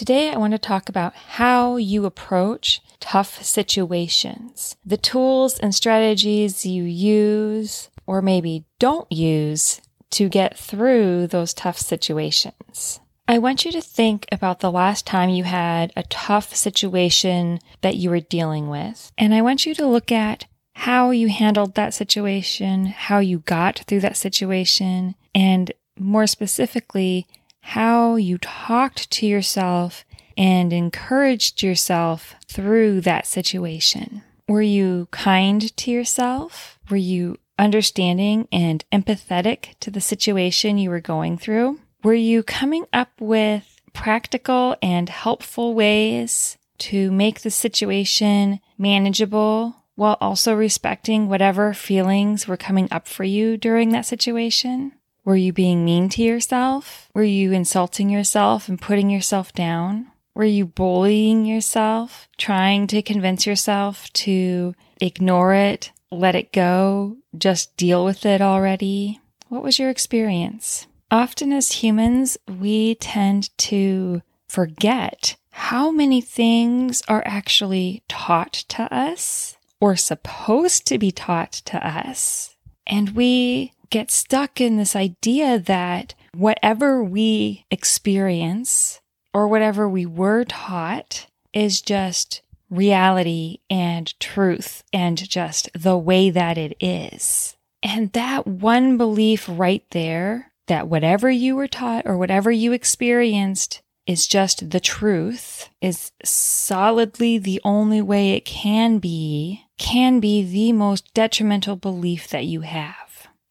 Today, I want to talk about how you approach tough situations, the tools and strategies you use or maybe don't use to get through those tough situations. I want you to think about the last time you had a tough situation that you were dealing with. And I want you to look at how you handled that situation, how you got through that situation, and more specifically, how you talked to yourself and encouraged yourself through that situation. Were you kind to yourself? Were you understanding and empathetic to the situation you were going through? Were you coming up with practical and helpful ways to make the situation manageable while also respecting whatever feelings were coming up for you during that situation? Were you being mean to yourself? Were you insulting yourself and putting yourself down? Were you bullying yourself, trying to convince yourself to ignore it, let it go, just deal with it already? What was your experience? Often as humans, we tend to forget how many things are actually taught to us or supposed to be taught to us. And we get stuck in this idea that whatever we experience or whatever we were taught is just reality and truth and just the way that it is. And that one belief right there that whatever you were taught or whatever you experienced is just the truth, is solidly the only way it can be, can be the most detrimental belief that you have.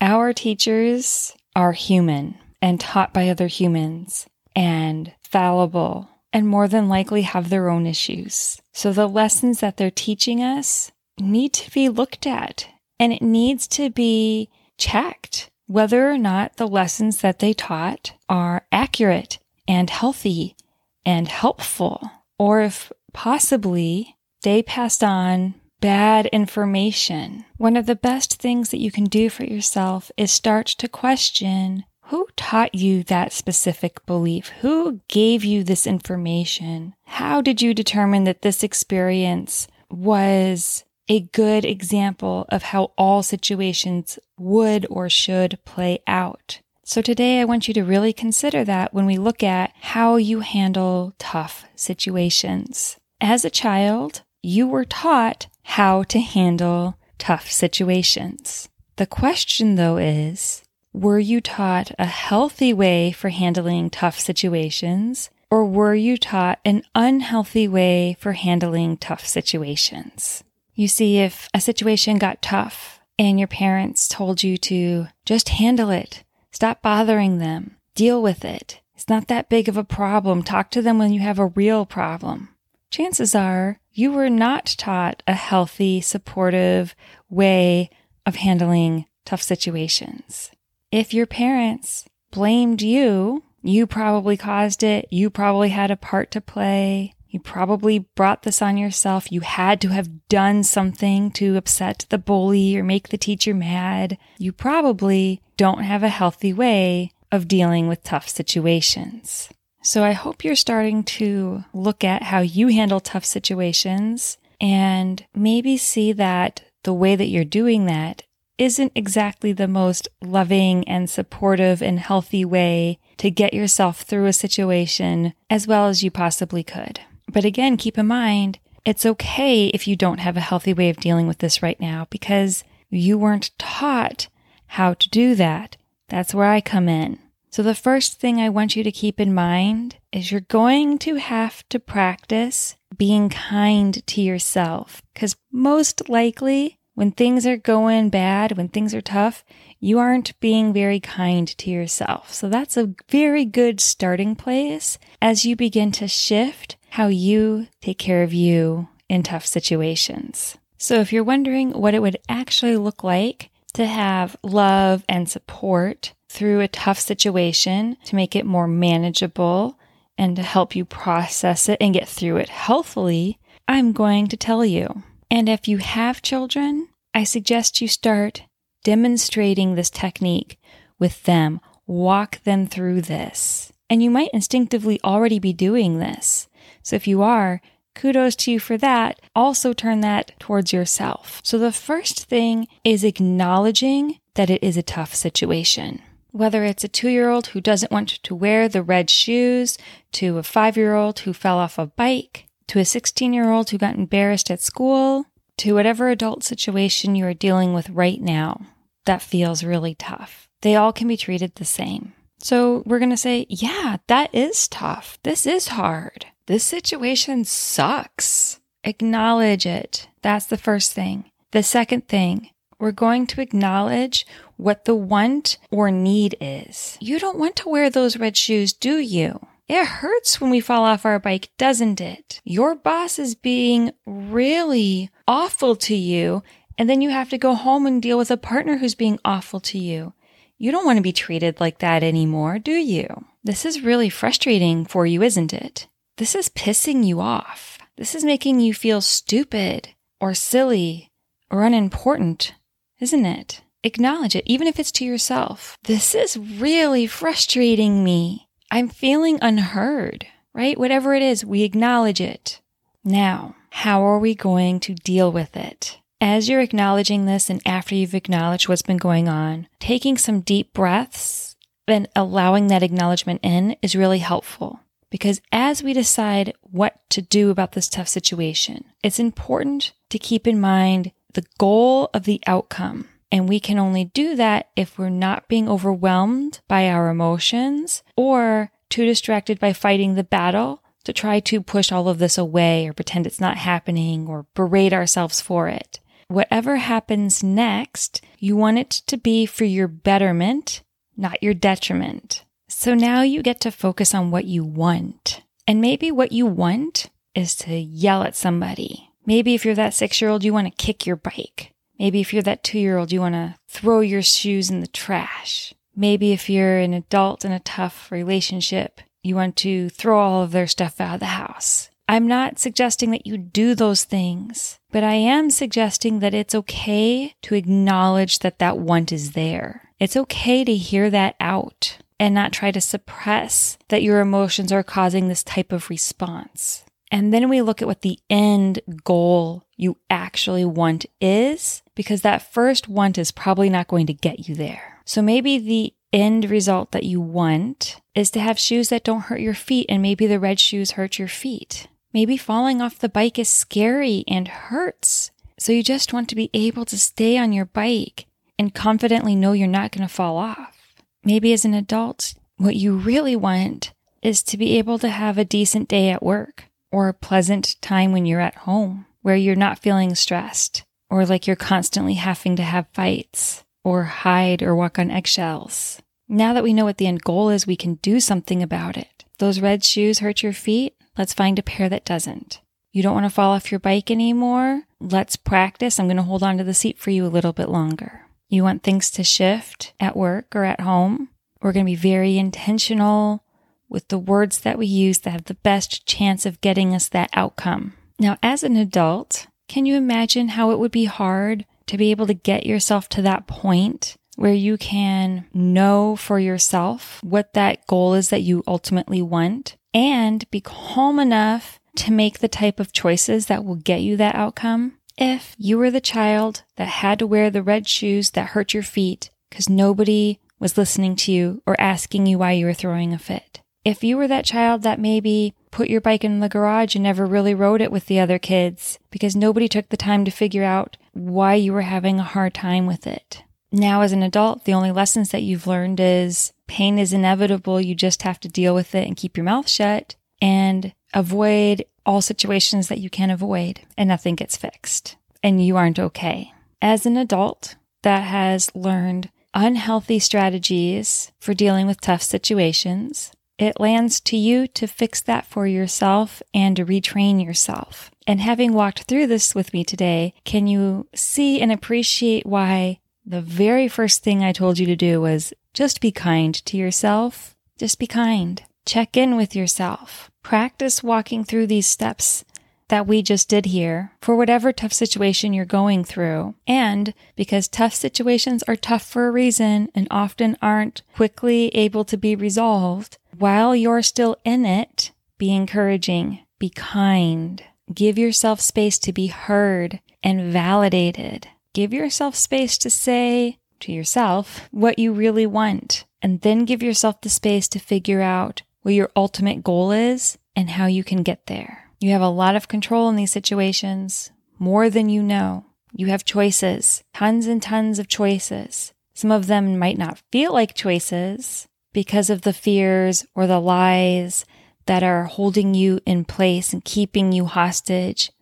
Our teachers are human and taught by other humans and fallible and more than likely have their own issues. So the lessons that they're teaching us need to be looked at and it needs to be checked whether or not the lessons that they taught are accurate and healthy and helpful, or if possibly they passed on bad information. One of the best things that you can do for yourself is start to question who taught you that specific belief? Who gave you this information? How did you determine that this experience was a good example of how all situations would or should play out. So today I want you to really consider that when we look at how you handle tough situations. As a child, you were taught how to handle tough situations. The question though is, were you taught a healthy way for handling tough situations? Or were you taught an unhealthy way for handling tough situations? You see, if a situation got tough and your parents told you to just handle it, stop bothering them, deal with it. It's not that big of a problem. Talk to them when you have a real problem. Chances are you were not taught a healthy, supportive way of handling tough situations. If your parents blamed you, you probably caused it. You probably had a part to play. You probably brought this on yourself. You had to have done something to upset the bully or make the teacher mad. You probably don't have a healthy way of dealing with tough situations. So I hope you're starting to look at how you handle tough situations and maybe see that the way that you're doing that isn't exactly the most loving and supportive and healthy way to get yourself through a situation as well as you possibly could. But again, keep in mind, it's okay if you don't have a healthy way of dealing with this right now because you weren't taught how to do that. That's where I come in. So the first thing I want you to keep in mind is you're going to have to practice being kind to yourself because most likely when things are going bad, when things are tough, you aren't being very kind to yourself. So that's a very good starting place as you begin to shift how you take care of you in tough situations. So if you're wondering what it would actually look like to have love and support through a tough situation to make it more manageable and to help you process it and get through it healthily, I'm going to tell you. And if you have children, I suggest you start demonstrating this technique with them. Walk them through this. And you might instinctively already be doing this. So if you are, kudos to you for that. Also turn that towards yourself. So the first thing is acknowledging that it is a tough situation. Whether it's a two year old who doesn't want to wear the red shoes, to a five year old who fell off a bike, to a 16 year old who got embarrassed at school, to whatever adult situation you are dealing with right now that feels really tough. They all can be treated the same. So we're going to say, yeah, that is tough. This is hard. This situation sucks. Acknowledge it. That's the first thing. The second thing, we're going to acknowledge what the want or need is. You don't want to wear those red shoes, do you? It hurts when we fall off our bike, doesn't it? Your boss is being really awful to you, and then you have to go home and deal with a partner who's being awful to you. You don't want to be treated like that anymore, do you? This is really frustrating for you, isn't it? This is pissing you off. This is making you feel stupid or silly or unimportant, isn't it? Acknowledge it, even if it's to yourself. This is really frustrating me. I'm feeling unheard, right? Whatever it is, we acknowledge it. Now, how are we going to deal with it? As you're acknowledging this and after you've acknowledged what's been going on, taking some deep breaths and allowing that acknowledgement in is really helpful. Because as we decide what to do about this tough situation, it's important to keep in mind the goal of the outcome. And we can only do that if we're not being overwhelmed by our emotions or too distracted by fighting the battle to try to push all of this away or pretend it's not happening or berate ourselves for it. Whatever happens next, you want it to be for your betterment, not your detriment. So now you get to focus on what you want. And maybe what you want is to yell at somebody. Maybe if you're that six year old, you want to kick your bike. Maybe if you're that two year old, you want to throw your shoes in the trash. Maybe if you're an adult in a tough relationship, you want to throw all of their stuff out of the house. I'm not suggesting that you do those things, but I am suggesting that it's okay to acknowledge that that want is there. It's okay to hear that out and not try to suppress that your emotions are causing this type of response. And then we look at what the end goal you actually want is, because that first want is probably not going to get you there. So maybe the end result that you want is to have shoes that don't hurt your feet, and maybe the red shoes hurt your feet. Maybe falling off the bike is scary and hurts. So you just want to be able to stay on your bike and confidently know you're not going to fall off. Maybe as an adult, what you really want is to be able to have a decent day at work or a pleasant time when you're at home where you're not feeling stressed or like you're constantly having to have fights or hide or walk on eggshells. Now that we know what the end goal is, we can do something about it. Those red shoes hurt your feet? Let's find a pair that doesn't. You don't want to fall off your bike anymore? Let's practice. I'm going to hold on to the seat for you a little bit longer. You want things to shift at work or at home? We're going to be very intentional with the words that we use that have the best chance of getting us that outcome. Now, as an adult, can you imagine how it would be hard to be able to get yourself to that point where you can know for yourself what that goal is that you ultimately want and be calm enough to make the type of choices that will get you that outcome? if you were the child that had to wear the red shoes that hurt your feet because nobody was listening to you or asking you why you were throwing a fit. If you were that child that maybe put your bike in the garage and never really rode it with the other kids because nobody took the time to figure out why you were having a hard time with it. Now, as an adult, the only lessons that you've learned is pain is inevitable. You just have to deal with it and keep your mouth shut and avoid all situations that you can avoid and nothing gets fixed and you aren't okay. As an adult that has learned unhealthy strategies for dealing with tough situations, it lands to you to fix that for yourself and to retrain yourself. And having walked through this with me today, can you see and appreciate why the very first thing I told you to do was just be kind to yourself? Just be kind. Check in with yourself. Practice walking through these steps that we just did here for whatever tough situation you're going through. And because tough situations are tough for a reason and often aren't quickly able to be resolved, while you're still in it, be encouraging, be kind, give yourself space to be heard and validated. Give yourself space to say to yourself what you really want, and then give yourself the space to figure out what your ultimate goal is and how you can get there. You have a lot of control in these situations, more than you know. You have choices, tons and tons of choices. Some of them might not feel like choices because of the fears or the lies that are holding you in place and keeping you hostage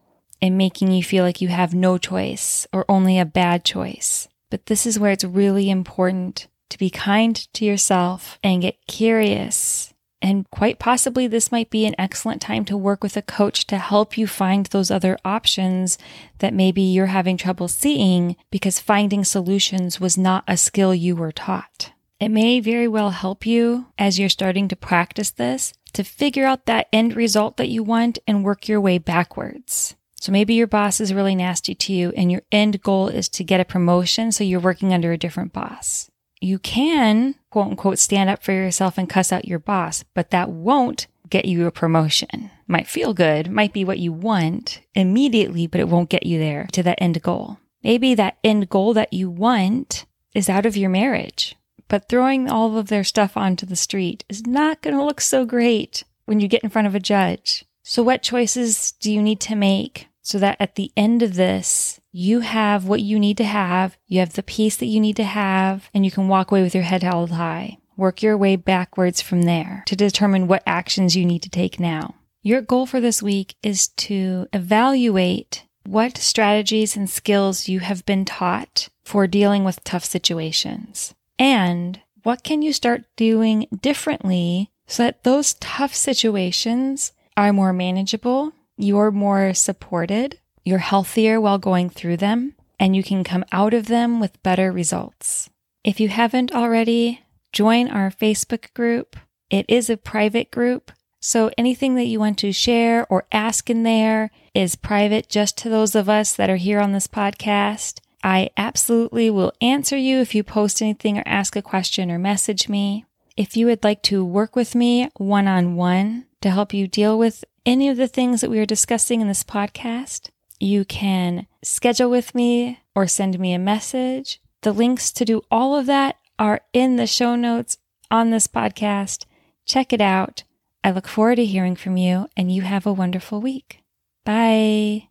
and making you feel like you have no choice or only a bad choice. But this is where it's really important to be kind to yourself and get curious and quite possibly, this might be an excellent time to work with a coach to help you find those other options that maybe you're having trouble seeing because finding solutions was not a skill you were taught. It may very well help you as you're starting to practice this to figure out that end result that you want and work your way backwards. So maybe your boss is really nasty to you and your end goal is to get a promotion. So you're working under a different boss you can quote unquote stand up for yourself and cuss out your boss, but that won't get you a promotion. Might feel good, might be what you want immediately, but it won't get you there to that end goal. Maybe that end goal that you want is out of your marriage, but throwing all of their stuff onto the street is not going to look so great when you get in front of a judge. So what choices do you need to make so that at the end of this, you have what you need to have, you have the peace that you need to have, and you can walk away with your head held high. Work your way backwards from there to determine what actions you need to take now. Your goal for this week is to evaluate what strategies and skills you have been taught for dealing with tough situations. And what can you start doing differently so that those tough situations are more manageable you're more supported, you're healthier while going through them, and you can come out of them with better results. If you haven't already, join our Facebook group. It is a private group, so anything that you want to share or ask in there is private just to those of us that are here on this podcast. I absolutely will answer you if you post anything or ask a question or message me. If you would like to work with me one on one to help you deal with any of the things that we are discussing in this podcast, you can schedule with me or send me a message. The links to do all of that are in the show notes on this podcast. Check it out. I look forward to hearing from you, and you have a wonderful week. Bye.